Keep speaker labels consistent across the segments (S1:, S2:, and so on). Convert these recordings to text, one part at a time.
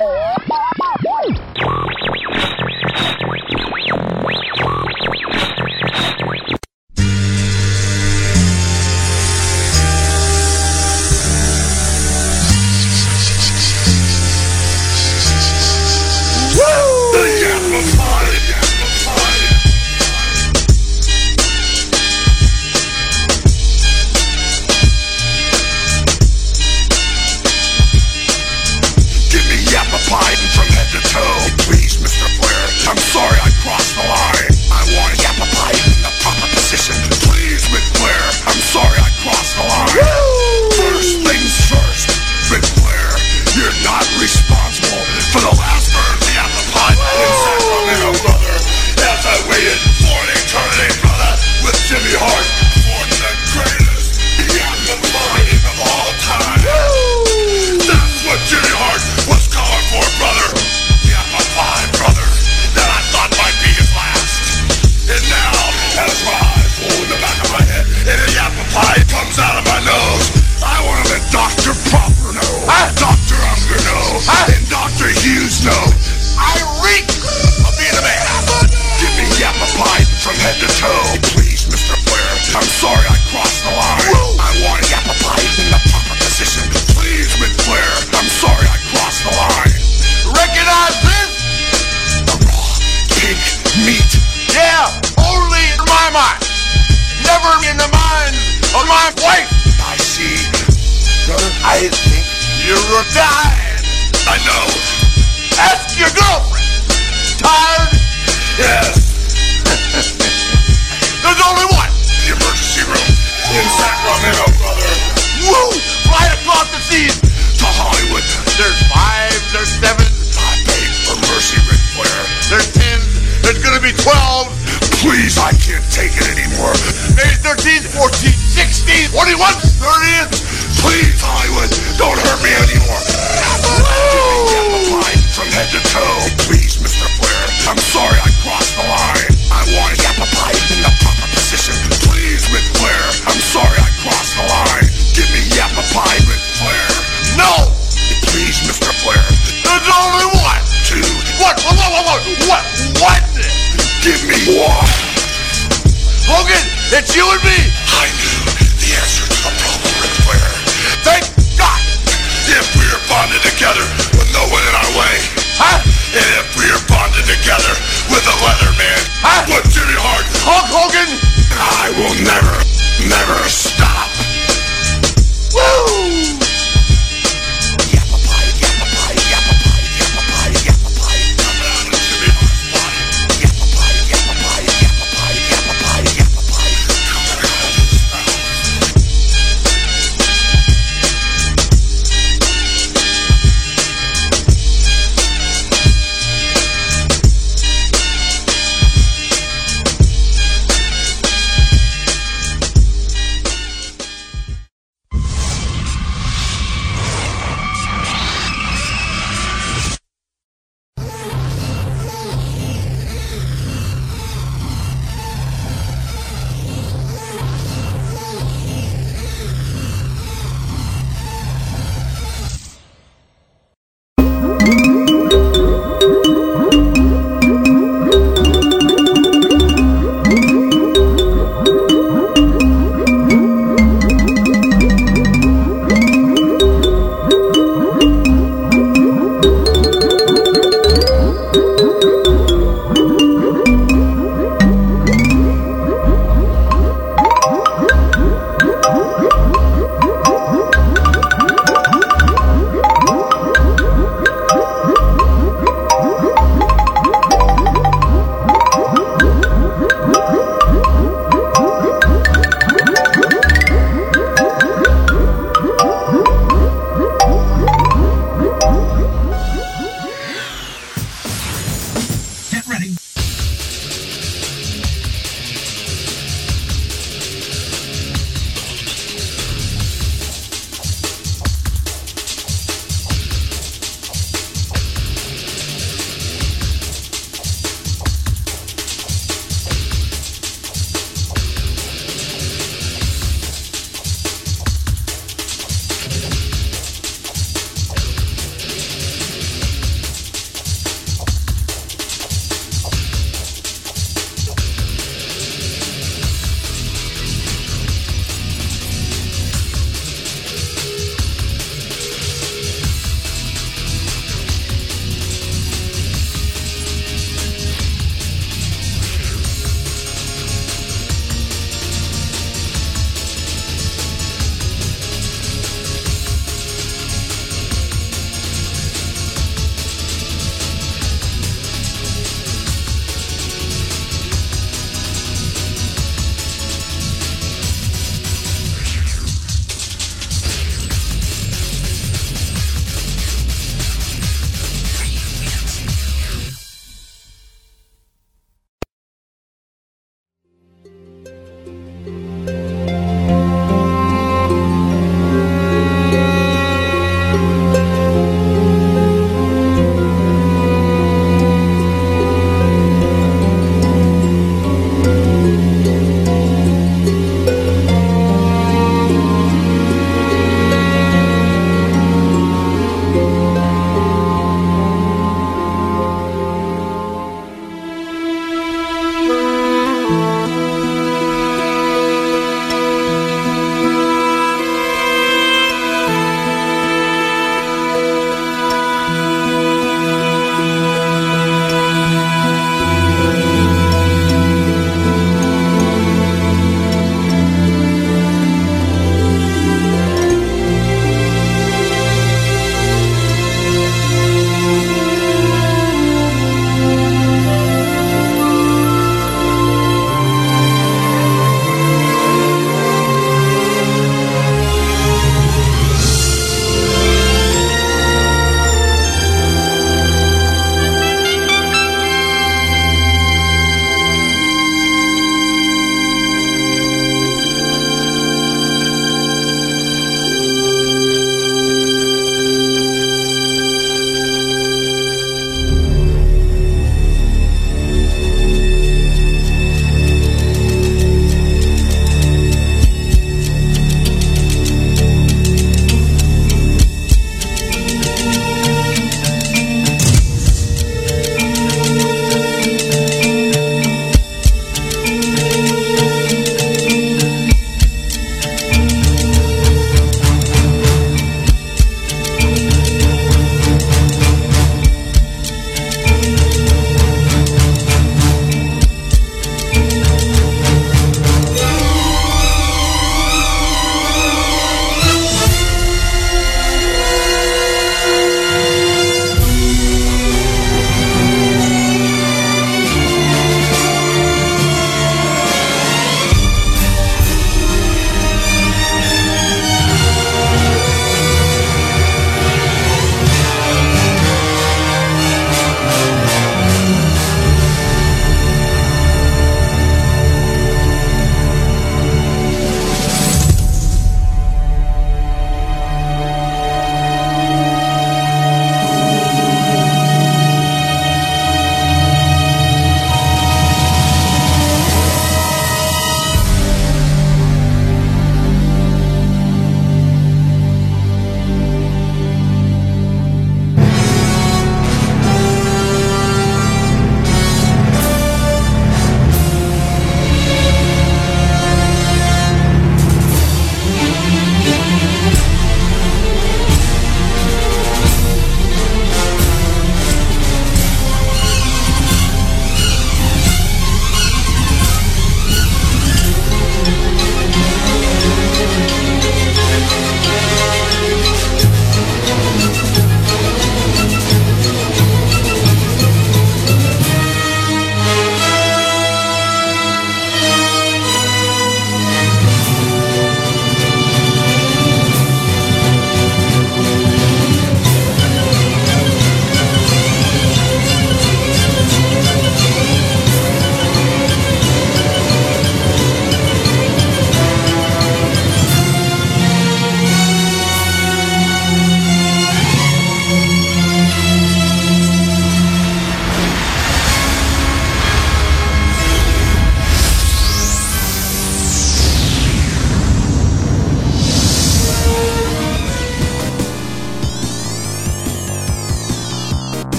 S1: Give it's you and me.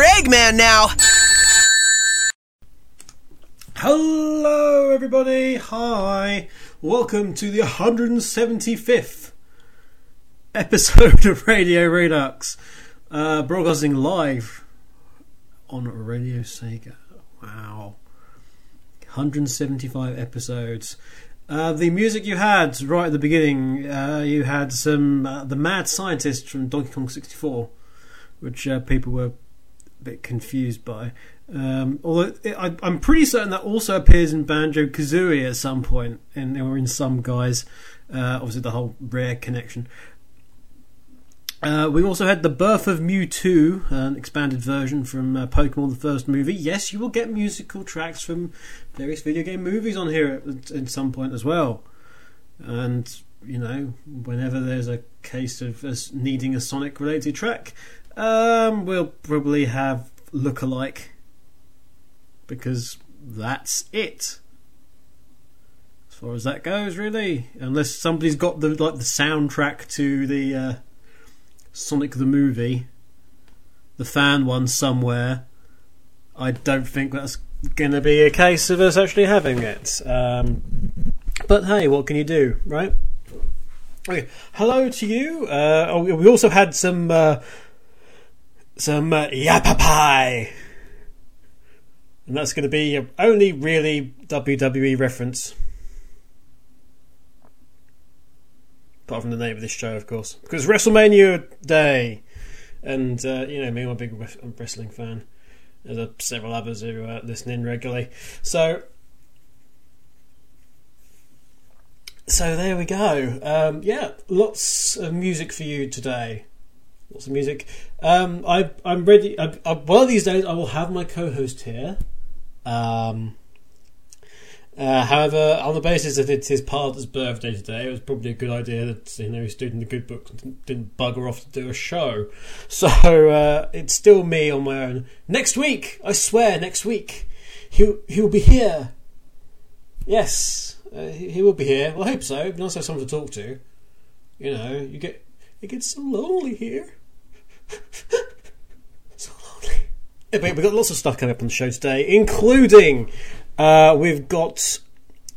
S2: Eggman now.
S3: Hello, everybody. Hi. Welcome to the 175th episode of Radio Redux, uh, broadcasting live on Radio Sega. Wow. 175 episodes. Uh, the music you had right at the beginning, uh, you had some uh, the Mad Scientist from Donkey Kong 64, which uh, people were bit confused by. Um, although it, I, I'm pretty certain that also appears in Banjo Kazooie at some point, in, or in some guys. Uh, obviously, the whole rare connection. Uh, we also had the birth of Mewtwo, an expanded version from uh, Pokemon the first movie. Yes, you will get musical tracks from various video game movies on here at, at some point as well. And you know, whenever there's a case of us needing a Sonic related track, um, we'll probably have look-alike because that's it. As far as that goes, really, unless somebody's got the like the soundtrack to the. Uh, Sonic the movie, the fan one somewhere. I don't think that's going to be a case of us actually having it. Um, but hey, what can you do, right? Okay, hello to you. Uh, oh, we also had some uh, some uh, yapapai, and that's going to be your only really WWE reference. apart from the name of this show, of course, because WrestleMania Day, and uh, you know me, I'm a big wrestling fan. There's several others who are listening regularly, so so there we go. Um, yeah, lots of music for you today. Lots of music. Um, I, I'm ready. I, I, one of these days, I will have my co-host here. Um, uh, however, on the basis that it's his partner's birthday today, it was probably a good idea that you know he's doing the good books and didn't bugger off to do a show. So uh, it's still me on my own. Next week, I swear, next week he he will be here. Yes, uh, he, he, will be here. Well, I hope so. It'd be nice to have someone to talk to. You know, you get it gets so lonely here. So lonely. Anyway, we've got lots of stuff coming up on the show today, including uh, we've got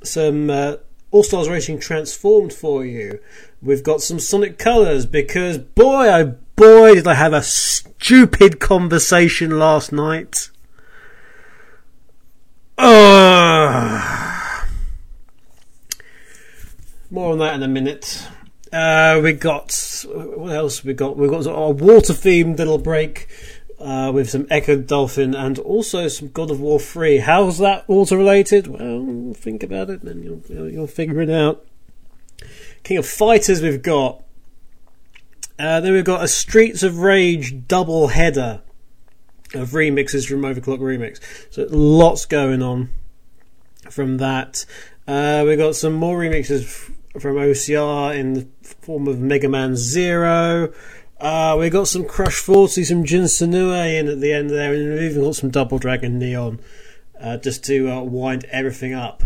S3: some uh, All Stars Racing transformed for you. We've got some Sonic Colors because boy, oh boy, did I have a stupid conversation last night. Uh, more on that in a minute. Uh, we got what else? We got we got a water themed little break uh, with some Ecco Dolphin and also some God of War 3. How's that water related? Well, think about it and you'll, you'll, you'll figure it out. King of Fighters we've got. Uh, then we've got a Streets of Rage double header of remixes from OverClocked ReMix. So lots going on from that. Uh, we've got some more remixes from OCR in the form of Mega Man Zero. Uh, we got some Crush 40, some Jun Senoue in at the end there, and we've even got some Double Dragon Neon uh, just to uh, wind everything up.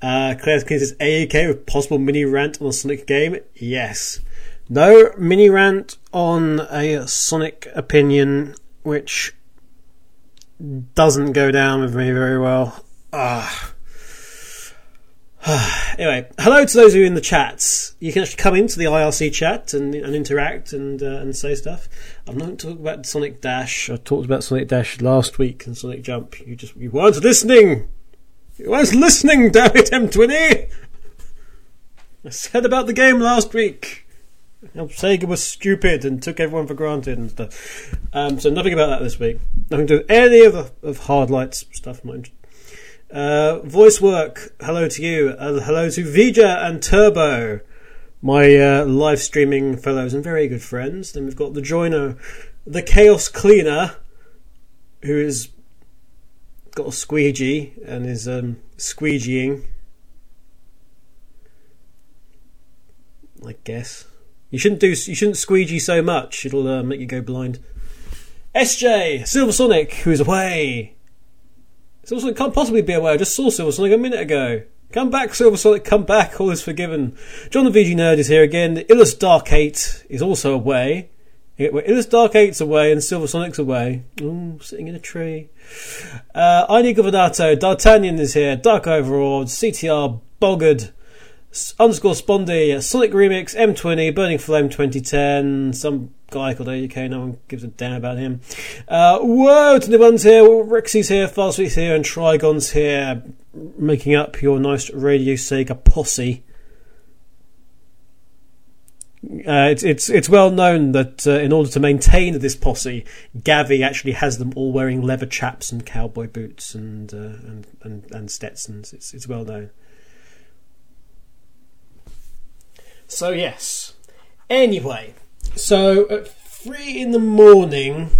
S3: Uh, Claire King says AEK with possible mini rant on a Sonic game. Yes. No mini rant on a Sonic opinion, which doesn't go down with me very well. Ah. anyway, hello to those of you in the chats. You can actually come into the IRC chat and, and interact and uh, and say stuff. I'm not talking about Sonic Dash. I talked about Sonic Dash last week and Sonic Jump. You just you weren't listening. You weren't listening, damn it, M20. I said about the game last week. Sega was stupid and took everyone for granted and stuff. Um, so nothing about that this week. Nothing to do with any of the of Hardlights stuff. Mind uh, voice work, hello to you. Uh, hello to Vija and Turbo, my uh, live streaming fellows and very good friends. Then we've got the joiner, the Chaos Cleaner, who is got a squeegee and is um, squeegeeing. I guess you shouldn't do. You shouldn't squeegee so much; it'll uh, make you go blind. SJ Silver Sonic, who is Silver Sonic can't possibly be away. I just saw Silver Sonic a minute ago. Come back, Silver Sonic, come back. All is forgiven. John the VG Nerd is here again. The Illus Dark 8 is also away. Illus Dark Eight's away and Silver Sonic's away. Ooh, sitting in a tree. Uh, I need Governato. D'Artagnan is here. Dark Overlord. CTR Boggard. Underscore Spondy. Sonic Remix. M20. Burning Flame 2010. Some guy called AUK. No one gives a damn about him. Uh, whoa, to the ones here. Rexy's here. Fastweek's here. And Trigon's here. Making up your nice Radio Sega posse. Uh, it's it's it's well known that uh, in order to maintain this posse, Gavi actually has them all wearing leather chaps and cowboy boots and uh, and, and and Stetsons. It's it's well known. So yes. Anyway, so at three in the morning,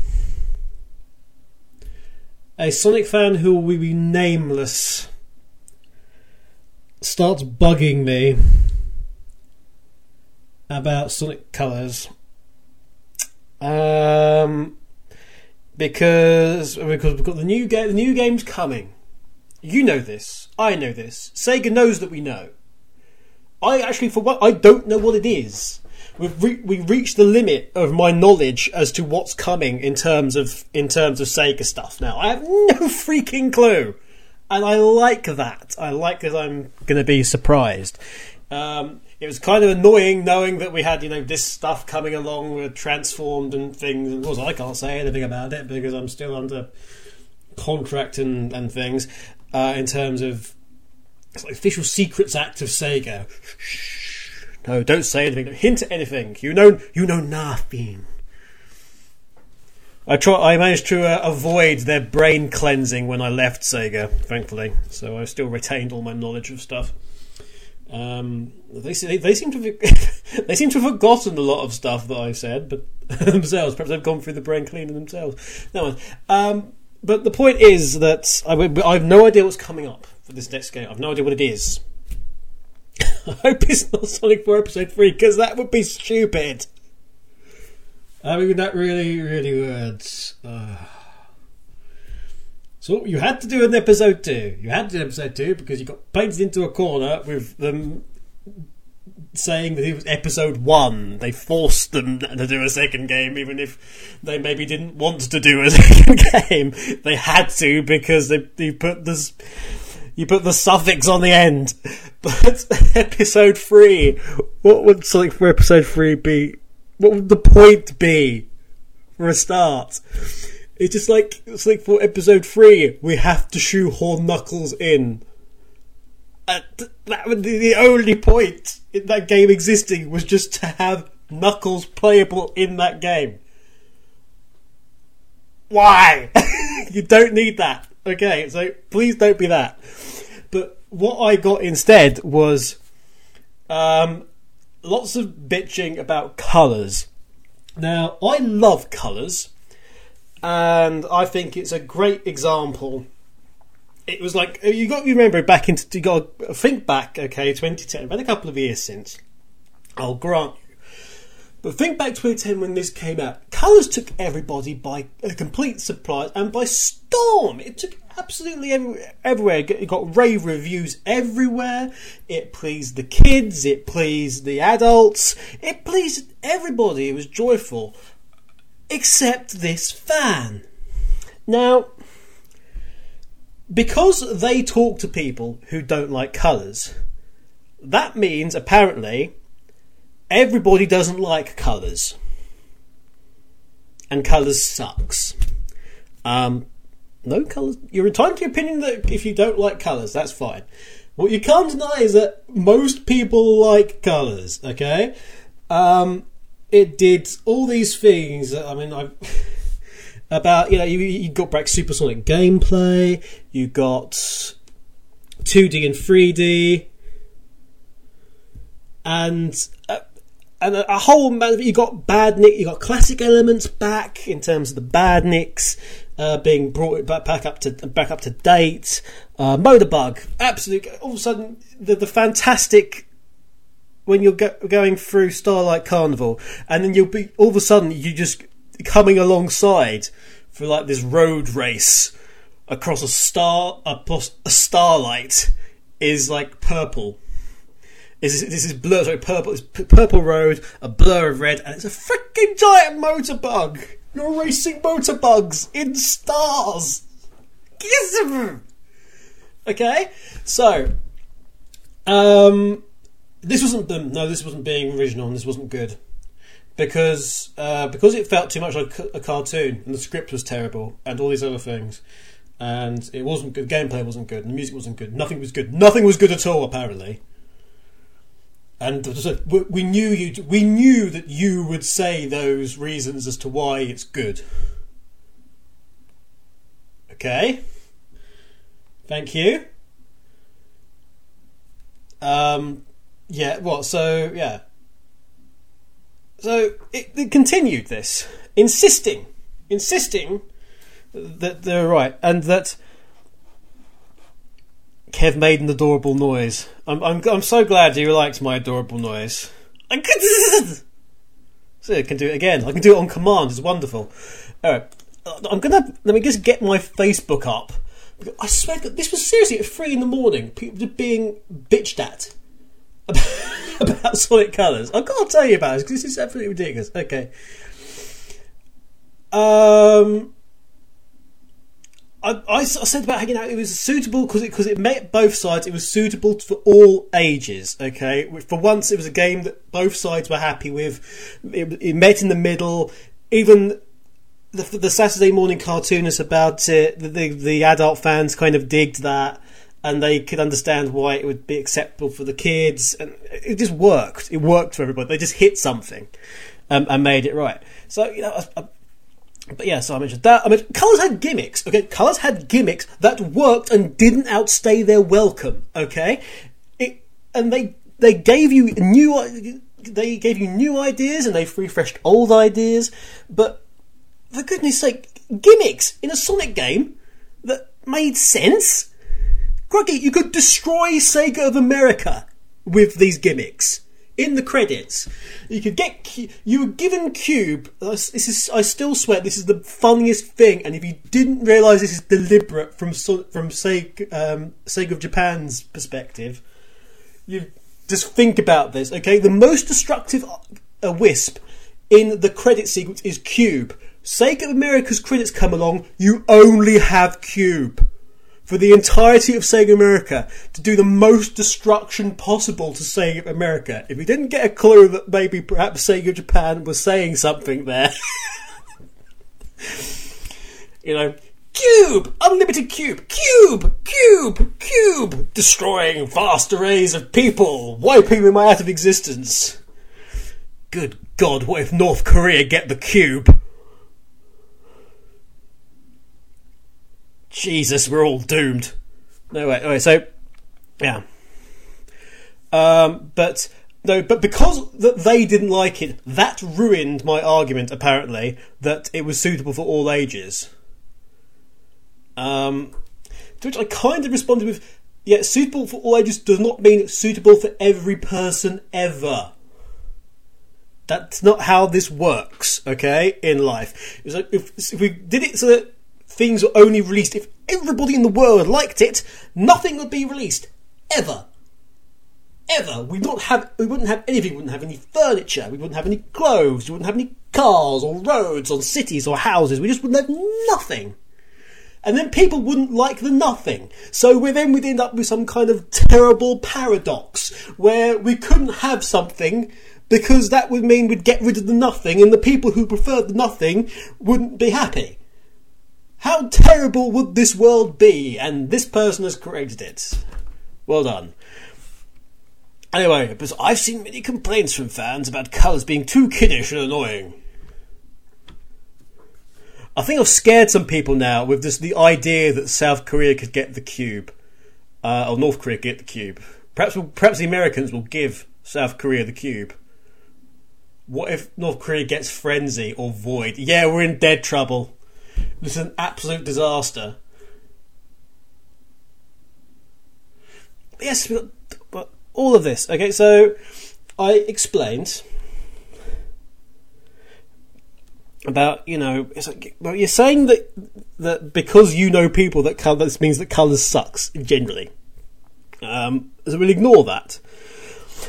S3: a Sonic fan who will be nameless starts bugging me about Sonic Colors. Um, because because we've got the new game. The new game's coming. You know this. I know this. Sega knows that we know. I actually, for what I don't know what it is. We've re- we reached the limit of my knowledge as to what's coming in terms of in terms of Sega stuff. Now I have no freaking clue, and I like that. I like that I'm going to be surprised. Um, it was kind of annoying knowing that we had you know this stuff coming along with transformed and things. Of course, I can't say anything about it because I'm still under contract and and things uh, in terms of it's like official secrets act of Sega. No, don't say anything. Don't hint at anything. You know, you know nothing. I try. I managed to uh, avoid their brain cleansing when I left Sega, thankfully. So I still retained all my knowledge of stuff. Um, they, se- they seem to have, they seem to have forgotten a lot of stuff that I've said, but themselves perhaps they've gone through the brain cleaning themselves. No, um, but the point is that I, I have no idea what's coming up for this next game. I've no idea what it is. I hope it's not Sonic 4 Episode 3 because that would be stupid. I mean, that really, really. Uh. So you had to do an episode two. You had to do episode two because you got painted into a corner with them saying that it was episode one. They forced them to do a second game, even if they maybe didn't want to do a second game. They had to because they, they put this. You put the suffix on the end. But episode three, what would something for episode three be? What would the point be for a start? It's just like it's for episode three, we have to shoehorn Knuckles in. Uh, that would be the only point in that game existing was just to have Knuckles playable in that game. Why? you don't need that. Okay, so please don't be that. But what I got instead was um, lots of bitching about colours. Now, I love colours, and I think it's a great example. It was like you got you remember back into you got to think back, okay, 2010, been a couple of years since. I'll grant. But think back to 2010 when this came out. Colours took everybody by a complete surprise and by storm. It took absolutely every, everywhere. It got rave reviews everywhere. It pleased the kids. It pleased the adults. It pleased everybody. It was joyful. Except this fan. Now, because they talk to people who don't like colours, that means apparently everybody doesn't like colours. And colours sucks. Um, no colours. You're entitled to your opinion that if you don't like colours, that's fine. What you can't deny is that most people like colours, okay? Um, it did all these things. I mean, I about you know you, you got back supersonic gameplay. You got 2D and 3D, and and a, a whole man. You got Badnik. You got classic elements back in terms of the Badniks uh, being brought back, back up to back up to date. Uh, Motobug, absolutely. All of a sudden, the the fantastic when you're go- going through Starlight Carnival, and then you'll be all of a sudden you just coming alongside for like this road race across a star a starlight is like purple, is, this is blur, sorry, purple. It's purple road, a blur of red, and it's a freaking giant Motobug. You're racing Motobugs in stars. Yes. Okay, so um, this wasn't the no, this wasn't being original, and this wasn't good because uh, because it felt too much like a cartoon, and the script was terrible, and all these other things, and it wasn't good. Gameplay wasn't good, and the music wasn't good. Nothing was good. Nothing was good at all, apparently. And we- knew you. We knew that you would say those reasons as to why it's good. Okay. Thank you. Um. Yeah. What? So yeah. So it, it continued this, insisting, insisting that they're right, and that Kev made an adorable noise. I'm, I'm, I'm so glad you liked my adorable noise. I can, so I can do it again. I can do it on command. It's wonderful. All right, I'm gonna let me just get my Facebook up. I swear, this was seriously at three in the morning. People just being bitched at about Sonic Colors. I can't tell you about this because this is absolutely ridiculous. Okay. Um, I, I said about hanging out. It was suitable because it because it met both sides. It was suitable for all ages. Okay, for once, it was a game that both sides were happy with. It, it met in the middle. Even the, the Saturday morning cartoonists about it, the, the the adult fans kind of digged that, and they could understand why it would be acceptable for the kids, and it just worked. It worked for everybody. They just hit something, um, and made it right. So you know, I, I, but yeah, so I mentioned that. I mean, Colors had gimmicks. Okay, Colors had gimmicks that worked and didn't outstay their welcome. Okay, it and they they gave you new they gave you new ideas and they refreshed old ideas. But for goodness sake, gimmicks in a Sonic game that made sense. Crikey, you could destroy Sega of America with these gimmicks in the credits. You could get you were given Cube. uh, This is I still swear this is the funniest thing. And if you didn't realise this is deliberate from from Sega um, Sega of Japan's perspective, you just think about this. Okay, the most destructive uh, wisp in the credit sequence is Cube. Sega of America's credits come along. You only have Cube for the entirety of Sega America to do the most destruction possible to Sega America. If we didn't get a clue that maybe perhaps Sega Japan was saying something there, you know, Cube! Unlimited Cube! Cube! Cube! Cube! Destroying vast arrays of people! Wiping them out of existence! Good God, what if North Korea get the Cube? Jesus, we're all doomed. No way. Okay, so yeah. Um, but no, but because that they didn't like it, that ruined my argument. Apparently, that it was suitable for all ages. Um, to which I kind of responded with, "Yeah, suitable for all ages does not mean suitable for every person ever." That's not how this works, okay, in life. It's like if, if we did it so that things were only released if everybody in the world liked it, nothing would be released. Ever. Ever. We not have we wouldn't have anything, we wouldn't have any furniture, we wouldn't have any clothes, we wouldn't have any cars or roads or cities or houses, we just wouldn't have nothing. And then people wouldn't like the nothing. So we then we'd end up with some kind of terrible paradox where we couldn't have something because that would mean we'd get rid of the nothing and the people who preferred the nothing wouldn't be happy. How terrible would this world be? And this person has created it. Well done. Anyway, because I've seen many complaints from fans about colours being too kiddish and annoying. I think I've scared some people now with this the idea that South Korea could get the cube, uh, or North Korea get the cube. Perhaps perhaps the Americans will give South Korea the cube. What if North Korea gets frenzy or void? Yeah, we're in dead trouble. This is an absolute disaster. Yes, but, all of this. Okay, so I explained about you know it's like well you're saying that that because you know people that colour this means that colours sucks generally. Um, so we'll ignore that.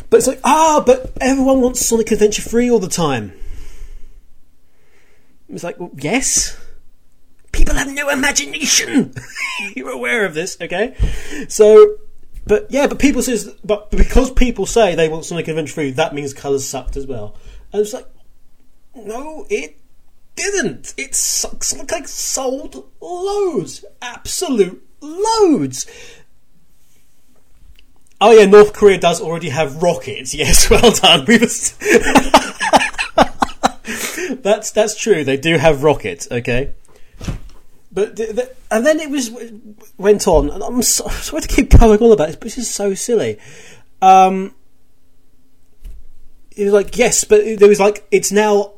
S3: But it's like, ah, but everyone wants Sonic Adventure 3 all the time. It's like, well, yes. People have no imagination. You're aware of this, okay? So, but yeah, but people says, but because people say they want Sonic Adventure 3, that means colours sucked as well. And it's like, no, it didn't. It sucks like, like sold loads, absolute loads. Oh yeah, North Korea does already have rockets. Yes, well done. We was that's that's true. They do have rockets. Okay, but the, the, and then it was went on, and I'm so, sorry to keep going on about this, but this is so silly. Um, it was like yes, but there was like it's now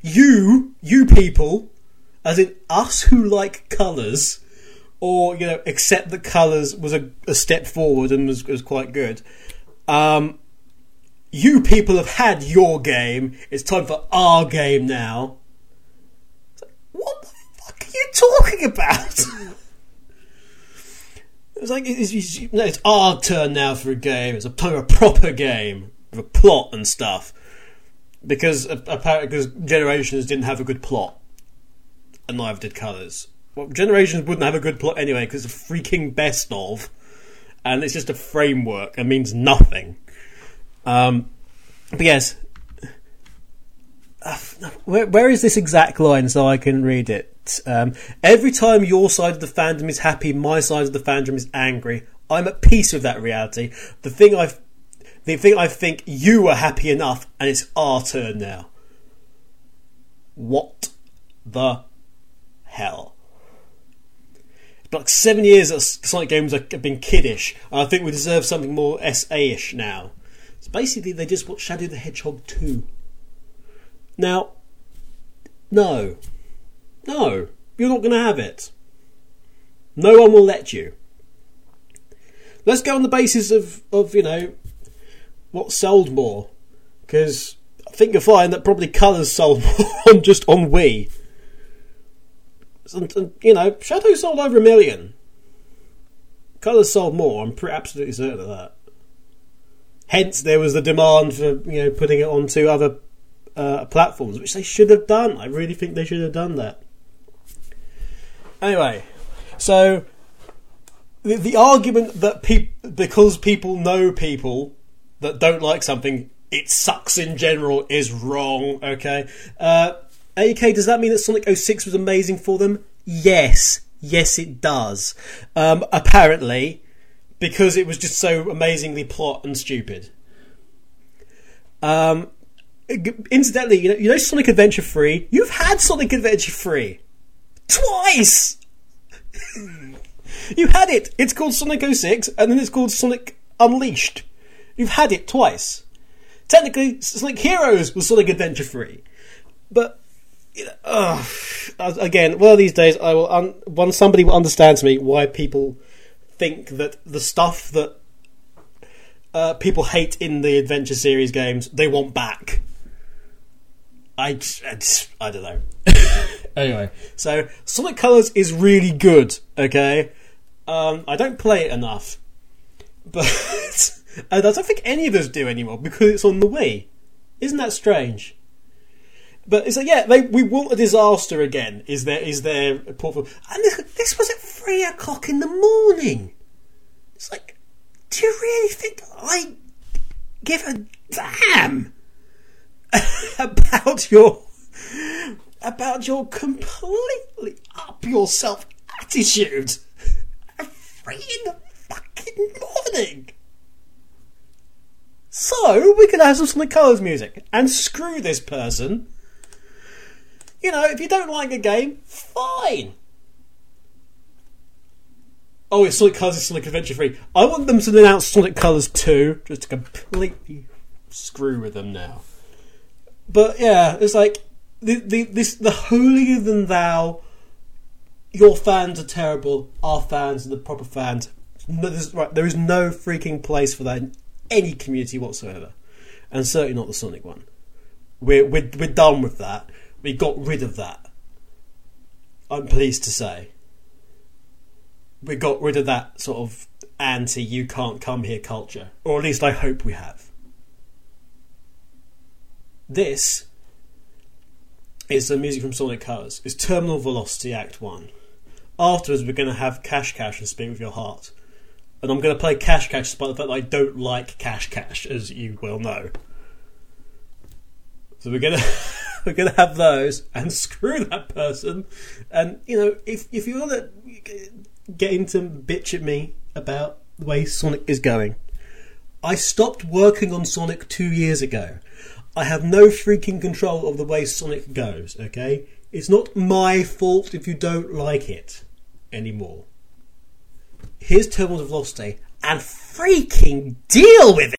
S3: you, you people, as in us who like colours, or you know accept that colours was a, a, step forward and was, was quite good. Um, you people have had your game. It's time for our game now. what the fuck are you talking about? it's like it's, it's, it's our turn now for a game. It's a a proper game with a plot and stuff because apparently because Generations didn't have a good plot, and neither did Colors. Well, Generations wouldn't have a good plot anyway because it's a freaking best of, and it's just a framework and means nothing. Um, but yes, where, where is this exact line so I can read it? Um, every time your side of the fandom is happy, my side of the fandom is angry. I'm at peace with that reality. The thing I've the thing I think you are happy enough, and it's our turn now. What the hell? Like seven years that Sonic games have been kiddish, I think we deserve something more SA-ish now. So basically, they just want Shadow the Hedgehog 2. Now, no. No. You're not going to have it. No one will let you. Let's go on the basis of, of you know, what sold more? Because I think you'll find that probably colours sold more on just on Wii. And, and, you know, Shadow sold over a million. Colours sold more. I'm pretty absolutely certain of that. Hence, there was the demand for you know putting it onto other uh, platforms, which they should have done. I really think they should have done that. Anyway, so the, the argument that pe- because people know people that don't like something, it sucks in general is wrong, okay? Uh, AK, does that mean that Sonic 06 was amazing for them? Yes. Yes, it does. Um, apparently, because it was just so amazingly plot and stupid. Um, incidentally, you know, you know Sonic Adventure 3? You've had Sonic Adventure 3 twice! you had it! It's called Sonic 06 and then it's called Sonic Unleashed. You've had it twice. Technically, Sonic Heroes was Sonic Adventure 3. But, you know, uh, again, one of these days, I will un- once somebody understands me why people think that the stuff that uh, people hate in the adventure series games, they want back. I, I, I don't know. anyway, so Sonic Colors is really good. Okay, um, I don't play it enough, but I don't think any of us do anymore because it's on the Wii. Isn't that strange? But it's like, yeah, they, we want a disaster again. Is there? Is there? A portfolio? And this, this was at three o'clock in the morning. It's like, do you really think I give a damn about your about your completely up yourself attitude at three in the fucking morning? So we can have some Sonic Colors music and screw this person. You know, if you don't like a game, fine. Oh, it's Sonic Colors, it's Sonic Adventure 3. I want them to announce Sonic Colors 2, just to completely screw with them now. But yeah, it's like the the this the holier than thou. Your fans are terrible. Our fans are the proper fans. No, right, there is no freaking place for that in any community whatsoever, and certainly not the Sonic one. We're we're we're done with that. We got rid of that. I'm pleased to say. We got rid of that sort of anti "you can't come here" culture, or at least I hope we have. This is the music from Sonic Colors. It's Terminal Velocity Act 1. Afterwards, we're going to have Cash Cash and Speak with Your Heart. And I'm going to play Cash Cash despite the fact that I don't like Cash Cash, as you well know. So we're going to. We're gonna have those and screw that person, and you know if if you want to get into bitch at me about the way Sonic is going, I stopped working on Sonic two years ago. I have no freaking control of the way Sonic goes, okay? It's not my fault if you don't like it anymore. Here's Terminal of Velocity and freaking deal with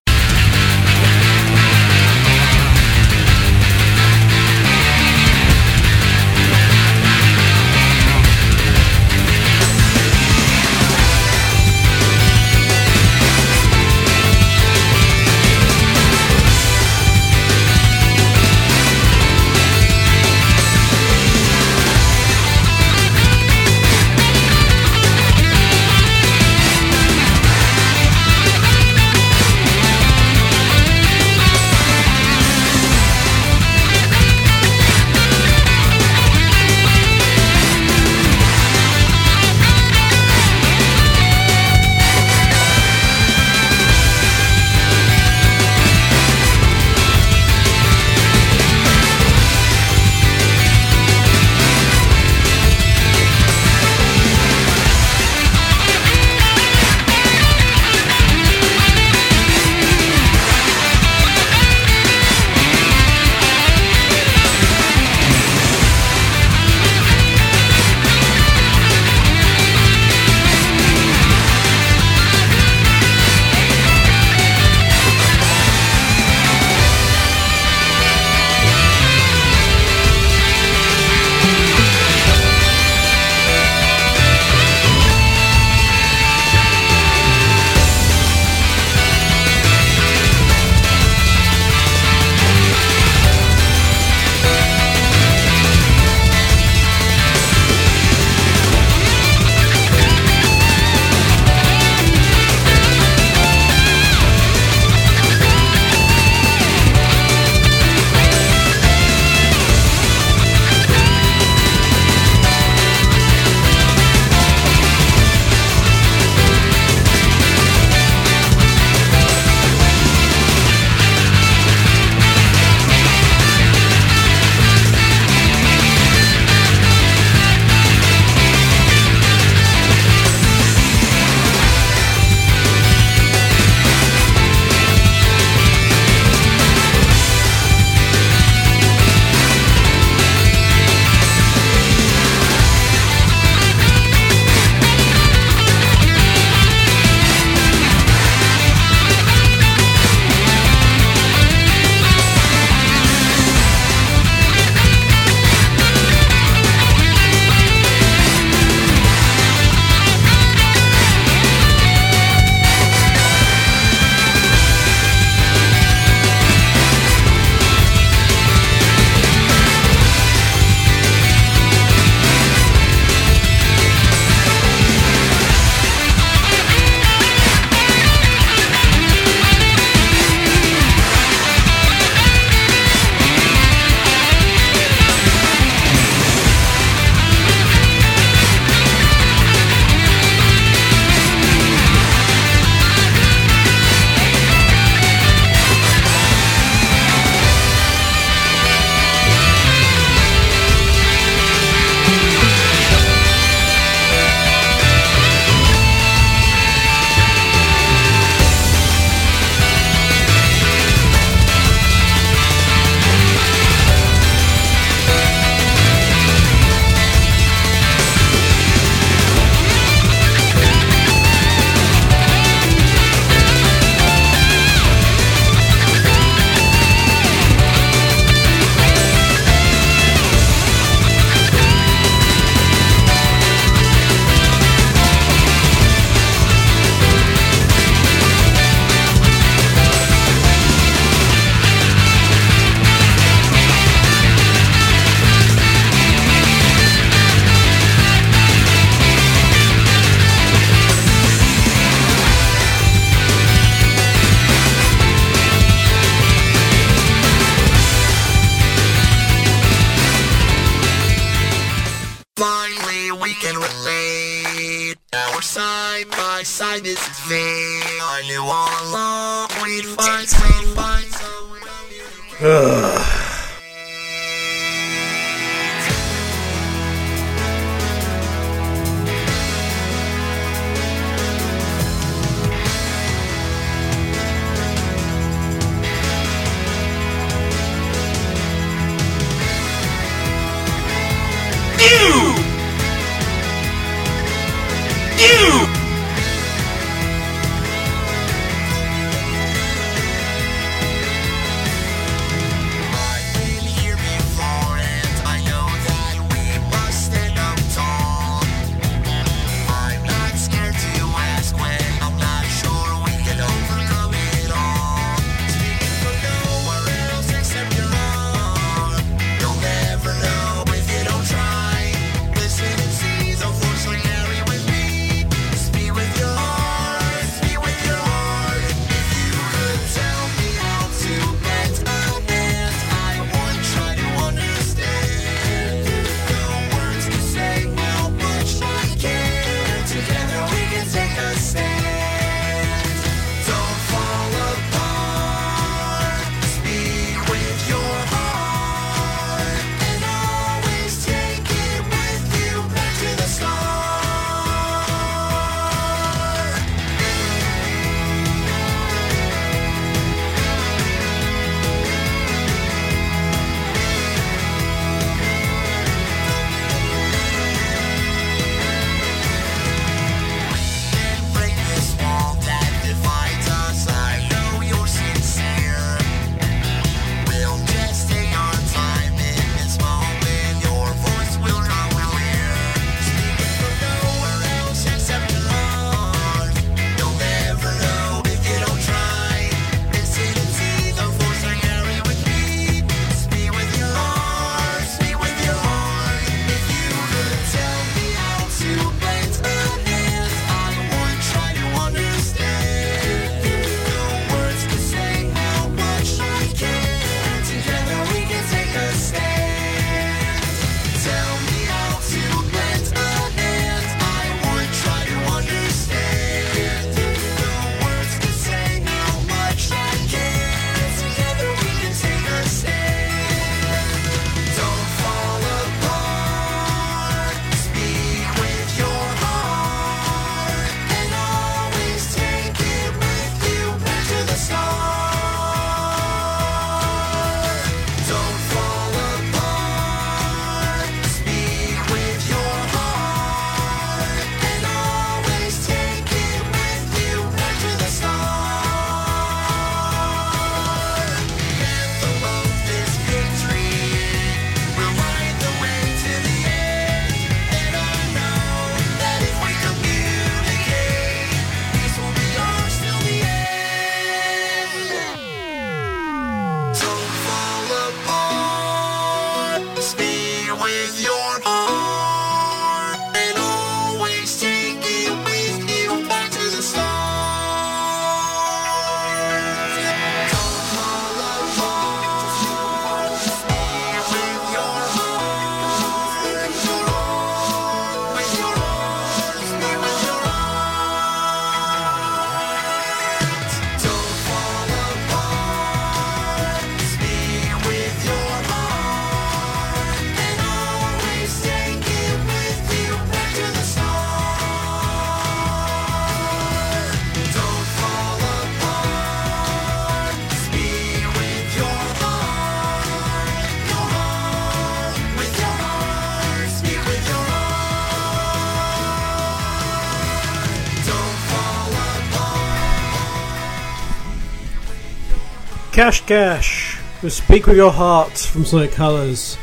S3: Cash Cash with Speak With Your Heart from Sonic Colors.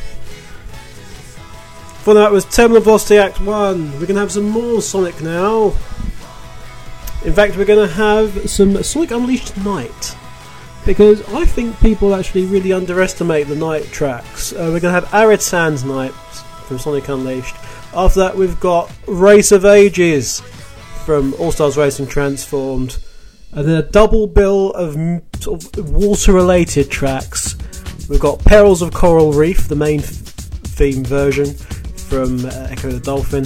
S3: For that was Terminal Velocity Act 1. We're going to have some more Sonic now. In fact, we're going to have some Sonic Unleashed Night. Because I think people actually really underestimate the night tracks. Uh, we're going to have Arid Sands Night from Sonic Unleashed. After that, we've got Race of Ages from All Stars Racing Transformed and then a double bill of sort of water-related tracks. We've got "Perils of Coral Reef," the main theme version from uh, Ecco the Dolphin.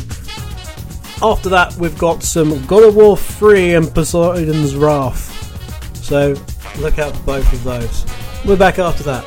S3: After that, we've got some God of War 3 and Poseidon's Wrath. So look out for both of those. We're back after that.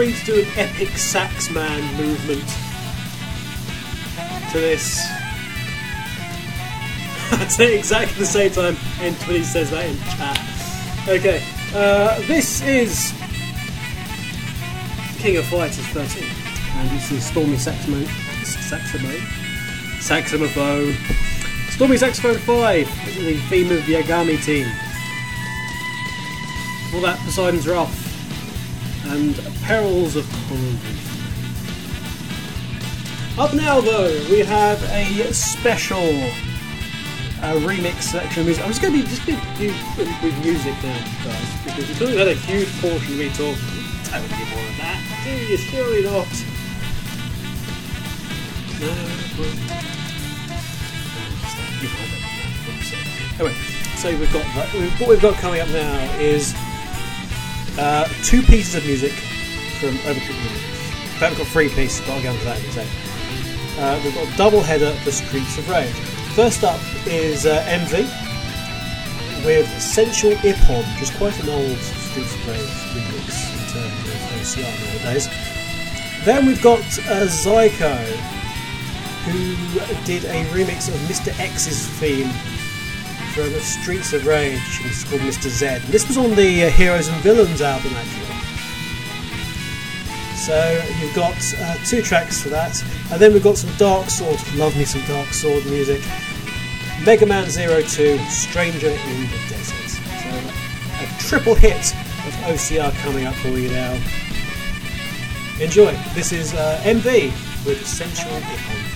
S3: Free to do an epic sax man movement to this. I'd say exactly the same time N20 says that in chat. Okay, uh, this is King of Fighters 13, and this is Stormy Saxophone. Saxophone. Saxophone. Stormy Saxophone 5, this is the theme of the Yagami team. All that, Poseidon's Wrath and Perils of Coral Reef. Up now, though, we have a special uh, remix music. I'm just going to be just gonna do with music now, guys, because we've had a huge portion of me talking. Don't give more of that, do you? Surely not. No, Anyway, so we've got. What we've got coming up now is uh, two pieces of music from OverClocked Music. In fact, we've got three pieces, but I'll get into that in a second. Uh, we've got a double header for Streets of Rage. First up is uh, MV with Sensual Ippon, which is quite an old Streets of Rage remix in terms of OCR nowadays. Then we've got uh, Zyko, who did a remix of Mr. X's theme from Streets of Rage. and It's called Mr. Z. This was on the uh, Heroes and Villains album, actually. So you've got uh, two tracks for that, and then we've got some DarkeSword. Love me some DarkeSword music. Mega Man Zero Two, Stranger in the Desert. So a triple hit of OCR coming up for you now. Enjoy. This is uh, MV with Sensual Ippon.
S4: Thank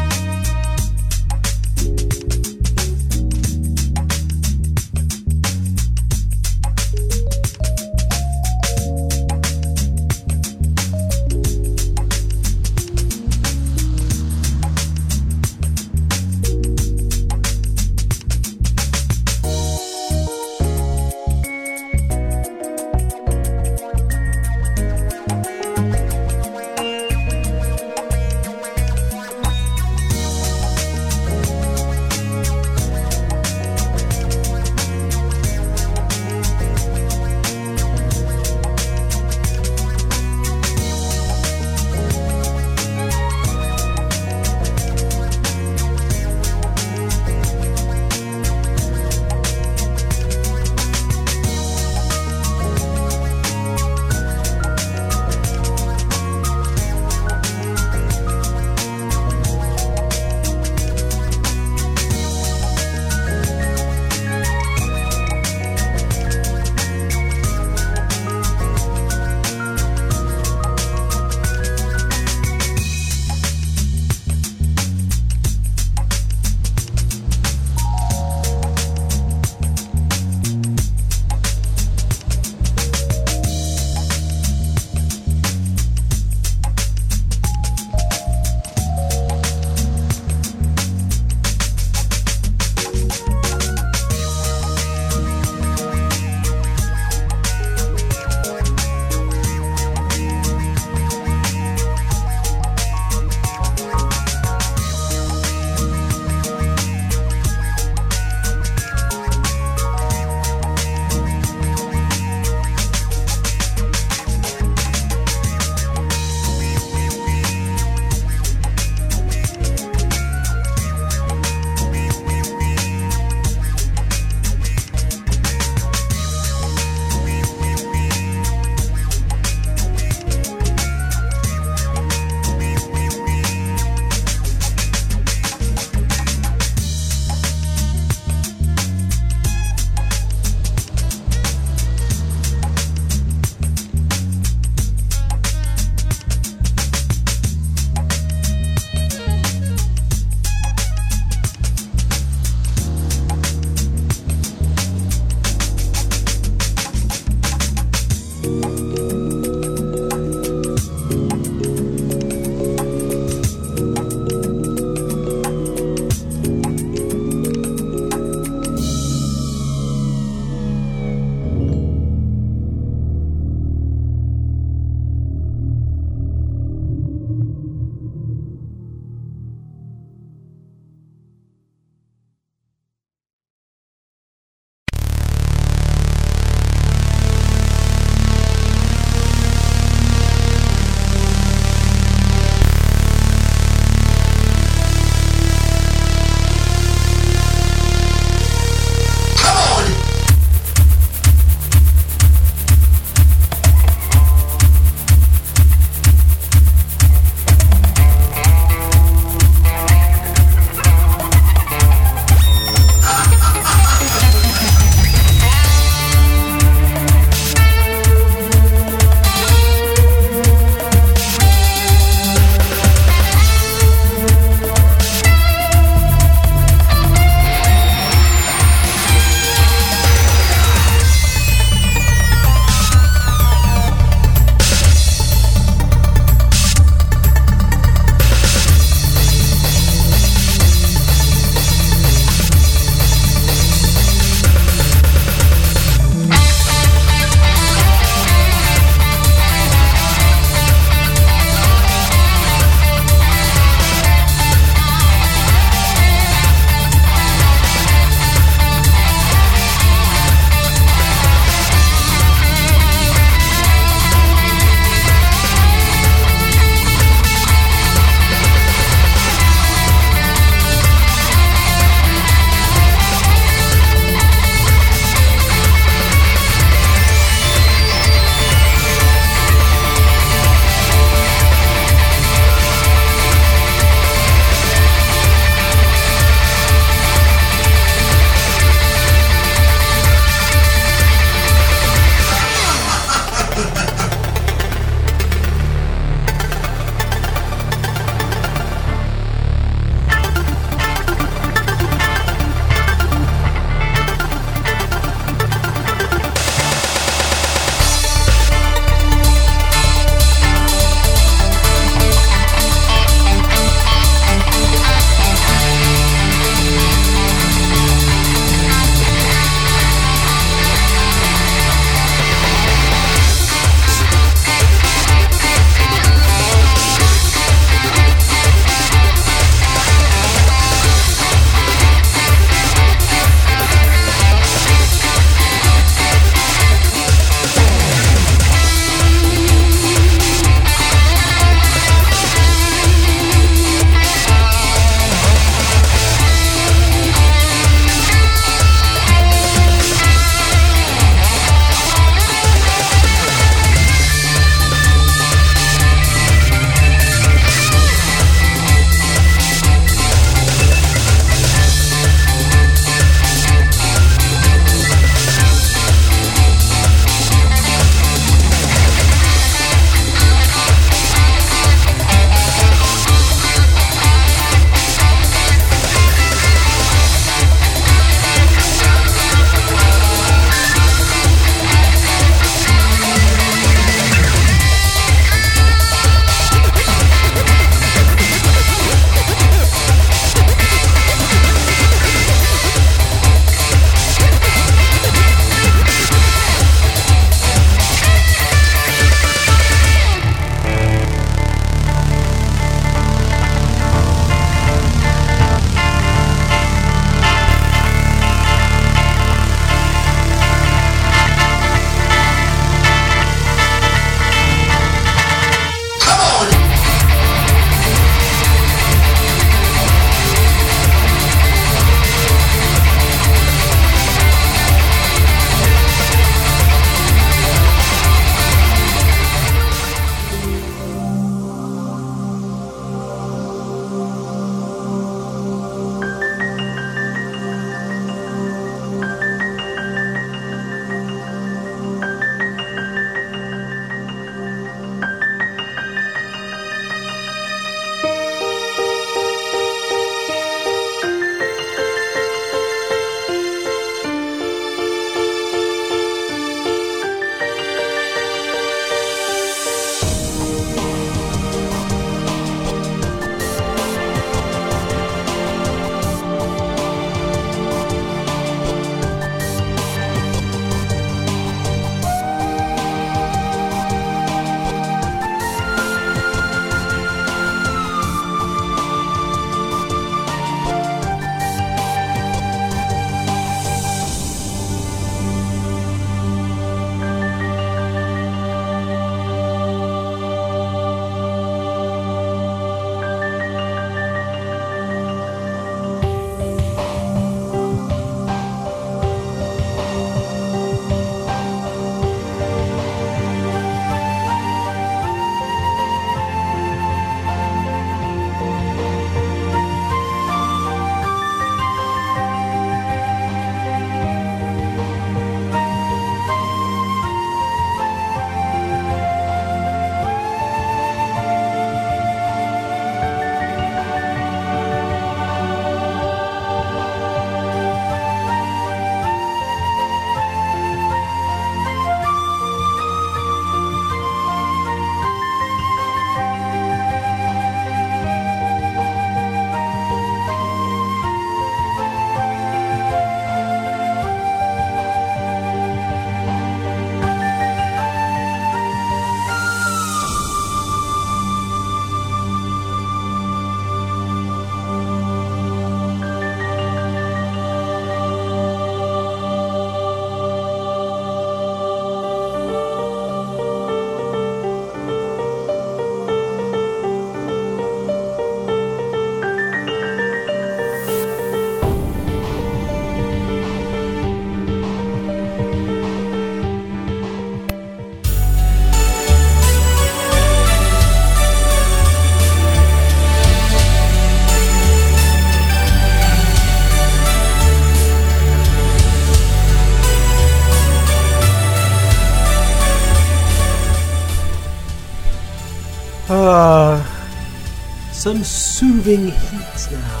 S3: soothing heat now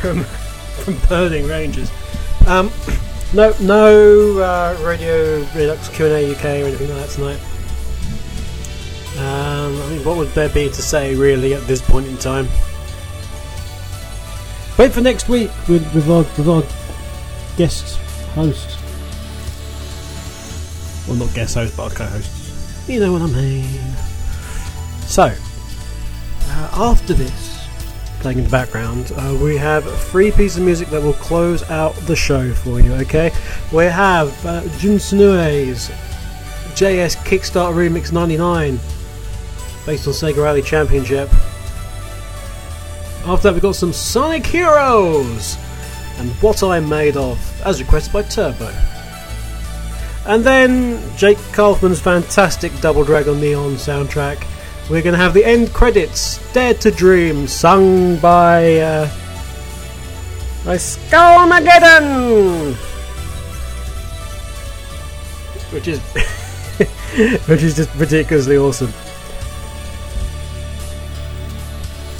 S3: from from burning ranges. Um, no, no uh, Radio Redux Q and A UK or anything like that tonight. Um, I mean, what would there be to say really at this point in time? Wait for next week with, with our with our guest host. Well, not guest host, but our co-hosts. You know what I mean. So, uh, after this, playing in the background, uh, we have three pieces of music that will close out the show for you. Okay, we have uh, Jun Senoue's JS Kickstart Remix '99, based on Sega Rally Championship. After that, we've got some Sonic Heroes and What I'm Made Of, as requested by Turbo. And then Jake Kaufman's fantastic Double Dragon Neon soundtrack. We're going to have the end credits, Dare to Dream, sung by uh, by Skullmageddon, which is which is just ridiculously awesome.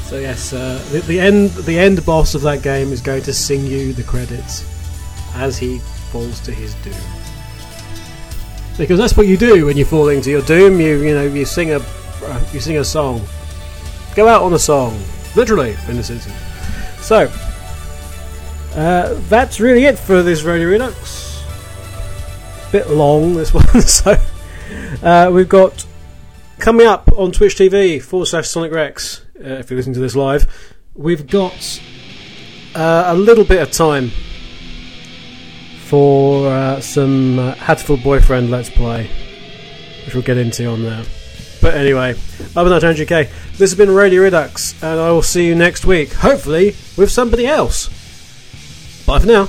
S3: So yes, uh, the, the end the end boss of that game is going to sing you the credits as he falls to his doom. Because that's what you do when you fall into your doom. You you know you sing a uh, you sing a song. Go out on a song, literally in this instance. So uh, that's really it for this Radio Redux. Bit long this one, so uh, we've got coming up on Twitch TV forward slash Sonic Rex. Uh, if you're listening to this live, we've got uh, a little bit of time for uh, some uh, Boyfriend Let's Play, which we'll get into on there. But anyway, than that, Andrew K, this has been Radio Redux, and I will see you next week, hopefully with somebody else. Bye for now.